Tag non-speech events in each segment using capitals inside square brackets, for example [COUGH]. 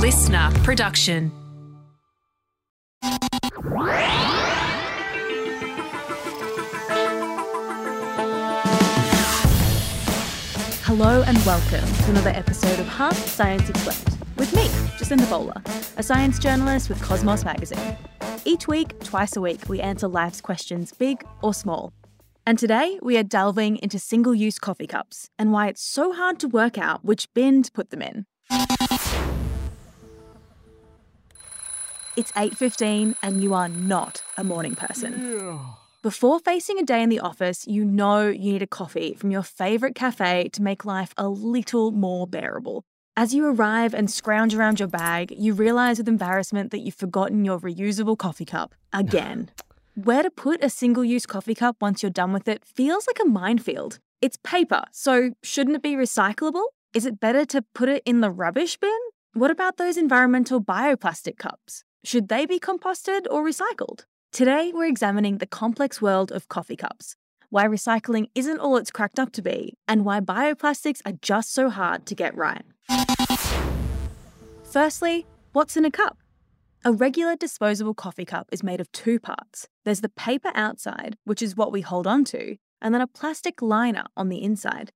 listener production. Hello and welcome to another episode of Huh Science Explained with me, Jacinta Bowler, a science journalist with Cosmos Magazine. Each week, twice a week, we answer life's questions, big or small. And today, we are delving into single use coffee cups and why it's so hard to work out which bin to put them in. It's 8:15 and you are not a morning person. Before facing a day in the office, you know you need a coffee from your favorite cafe to make life a little more bearable. As you arrive and scrounge around your bag, you realize with embarrassment that you've forgotten your reusable coffee cup again. [LAUGHS] Where to put a single use coffee cup once you're done with it feels like a minefield. It's paper, so shouldn't it be recyclable? Is it better to put it in the rubbish bin? What about those environmental bioplastic cups? Should they be composted or recycled? Today, we're examining the complex world of coffee cups, why recycling isn't all it's cracked up to be, and why bioplastics are just so hard to get right. Firstly, what's in a cup? A regular disposable coffee cup is made of two parts. There's the paper outside, which is what we hold on to, and then a plastic liner on the inside.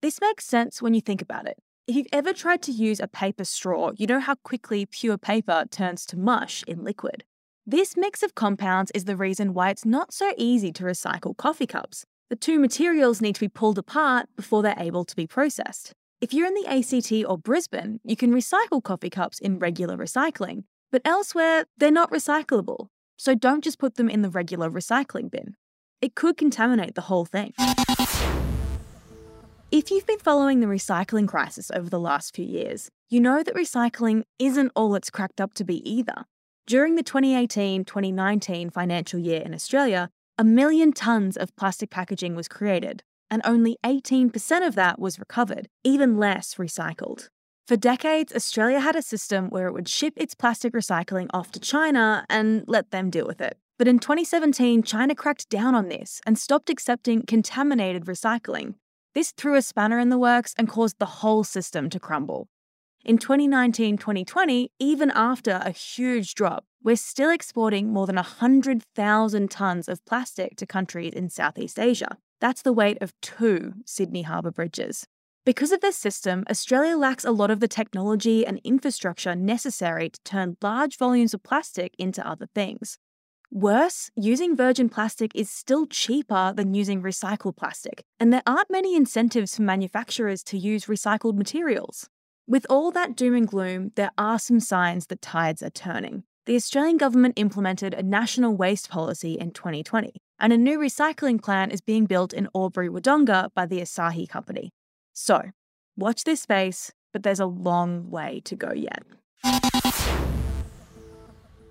This makes sense when you think about it. If you've ever tried to use a paper straw, you know how quickly pure paper turns to mush in liquid. This mix of compounds is the reason why it's not so easy to recycle coffee cups. The two materials need to be pulled apart before they're able to be processed. If you're in the ACT or Brisbane, you can recycle coffee cups in regular recycling, but elsewhere, they're not recyclable. So don't just put them in the regular recycling bin. It could contaminate the whole thing. If you've been following the recycling crisis over the last few years, you know that recycling isn't all it's cracked up to be either. During the 2018 2019 financial year in Australia, a million tonnes of plastic packaging was created, and only 18% of that was recovered, even less recycled. For decades, Australia had a system where it would ship its plastic recycling off to China and let them deal with it. But in 2017, China cracked down on this and stopped accepting contaminated recycling. This threw a spanner in the works and caused the whole system to crumble. In 2019 2020, even after a huge drop, we're still exporting more than 100,000 tonnes of plastic to countries in Southeast Asia. That's the weight of two Sydney Harbour bridges. Because of this system, Australia lacks a lot of the technology and infrastructure necessary to turn large volumes of plastic into other things. Worse, using virgin plastic is still cheaper than using recycled plastic, and there aren't many incentives for manufacturers to use recycled materials. With all that doom and gloom, there are some signs that tides are turning. The Australian government implemented a national waste policy in 2020, and a new recycling plant is being built in Albury Wodonga by the Asahi Company. So, watch this space, but there's a long way to go yet.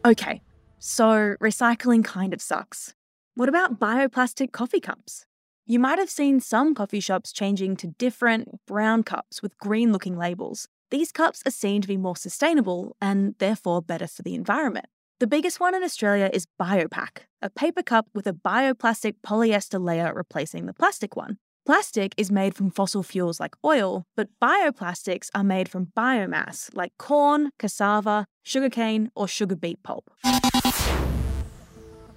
Okay, so, recycling kind of sucks. What about bioplastic coffee cups? You might have seen some coffee shops changing to different brown cups with green looking labels. These cups are seen to be more sustainable and therefore better for the environment. The biggest one in Australia is BioPak, a paper cup with a bioplastic polyester layer replacing the plastic one. Plastic is made from fossil fuels like oil, but bioplastics are made from biomass like corn, cassava, sugarcane, or sugar beet pulp.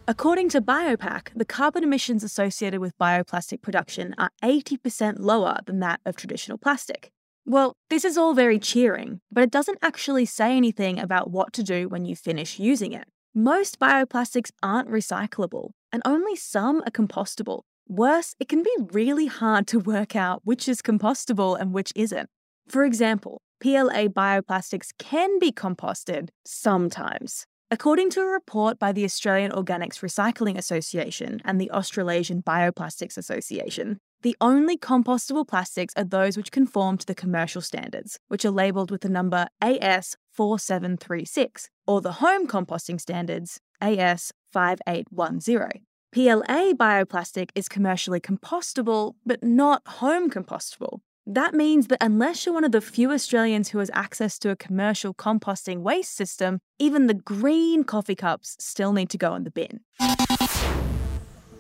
According to BioPak, the carbon emissions associated with bioplastic production are 80% lower than that of traditional plastic. Well, this is all very cheering, but it doesn't actually say anything about what to do when you finish using it. Most bioplastics aren't recyclable, and only some are compostable. Worse, it can be really hard to work out which is compostable and which isn't. For example, PLA bioplastics can be composted sometimes, According to a report by the Australian Organics Recycling Association and the Australasian Bioplastics Association, the only compostable plastics are those which conform to the commercial standards, which are labelled with the number AS4736, or the home composting standards AS5810. PLA bioplastic is commercially compostable, but not home compostable, that means that unless you're one of the few Australians who has access to a commercial composting waste system, even the green coffee cups still need to go in the bin.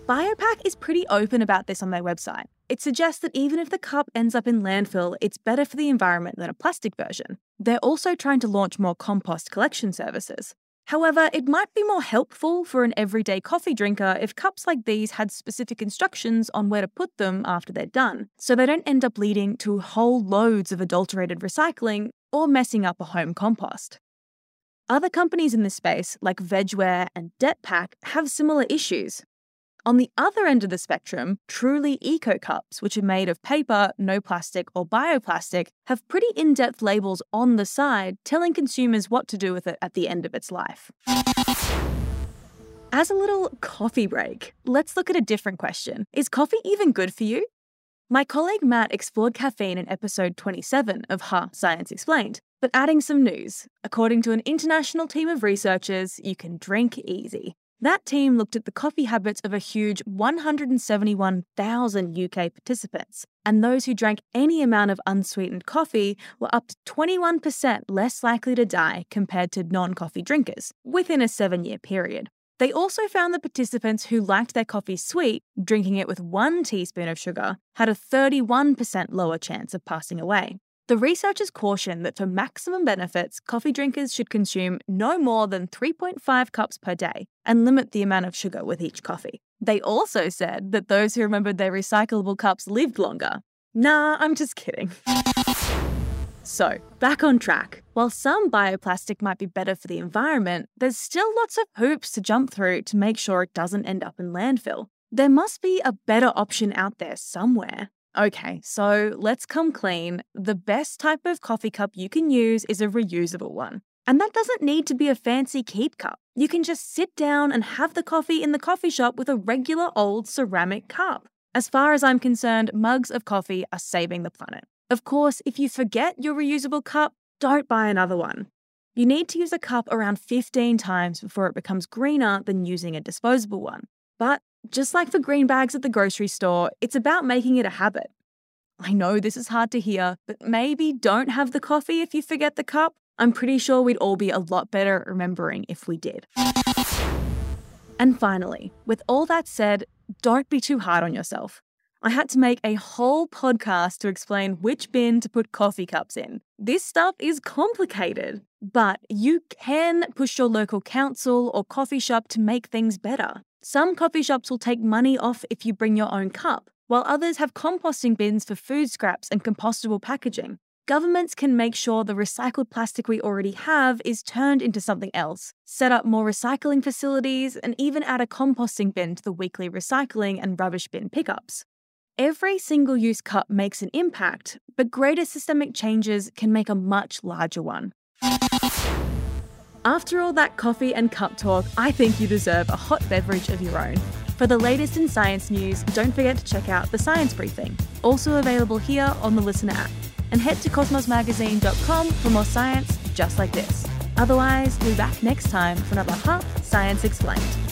BioPak is pretty open about this on their website. It suggests that even if the cup ends up in landfill, it's better for the environment than a plastic version. They're also trying to launch more compost collection services. However, it might be more helpful for an everyday coffee drinker if cups like these had specific instructions on where to put them after they're done, so they don't end up leading to whole loads of adulterated recycling or messing up a home compost. Other companies in this space, like Vegware and Detpak, have similar issues. On the other end of the spectrum, truly eco cups, which are made of paper, no plastic, or bioplastic, have pretty in depth labels on the side telling consumers what to do with it at the end of its life. As a little coffee break, let's look at a different question Is coffee even good for you? My colleague Matt explored caffeine in episode 27 of Huh Science Explained, but adding some news. According to an international team of researchers, you can drink easy. That team looked at the coffee habits of a huge 171,000 UK participants, and those who drank any amount of unsweetened coffee were up to 21% less likely to die compared to non coffee drinkers within a seven year period. They also found the participants who liked their coffee sweet, drinking it with one teaspoon of sugar, had a 31% lower chance of passing away. The researchers caution that for maximum benefits, coffee drinkers should consume no more than 3.5 cups per day and limit the amount of sugar with each coffee. They also said that those who remembered their recyclable cups lived longer. Nah, I'm just kidding. So, back on track. While some bioplastic might be better for the environment, there's still lots of hoops to jump through to make sure it doesn't end up in landfill. There must be a better option out there somewhere. Okay, so let's come clean. The best type of coffee cup you can use is a reusable one. And that doesn't need to be a fancy keep cup. You can just sit down and have the coffee in the coffee shop with a regular old ceramic cup. As far as I'm concerned, mugs of coffee are saving the planet. Of course, if you forget your reusable cup, don't buy another one. You need to use a cup around 15 times before it becomes greener than using a disposable one. But just like for green bags at the grocery store, it's about making it a habit. I know this is hard to hear, but maybe don't have the coffee if you forget the cup. I'm pretty sure we'd all be a lot better at remembering if we did. And finally, with all that said, don't be too hard on yourself. I had to make a whole podcast to explain which bin to put coffee cups in. This stuff is complicated, but you can push your local council or coffee shop to make things better. Some coffee shops will take money off if you bring your own cup, while others have composting bins for food scraps and compostable packaging. Governments can make sure the recycled plastic we already have is turned into something else, set up more recycling facilities, and even add a composting bin to the weekly recycling and rubbish bin pickups. Every single use cup makes an impact, but greater systemic changes can make a much larger one. After all that coffee and cup talk, I think you deserve a hot beverage of your own. For the latest in science news, don't forget to check out the Science Briefing, also available here on the Listener app. And head to cosmosmagazine.com for more science just like this. Otherwise, we'll be back next time for another Huh Science Explained.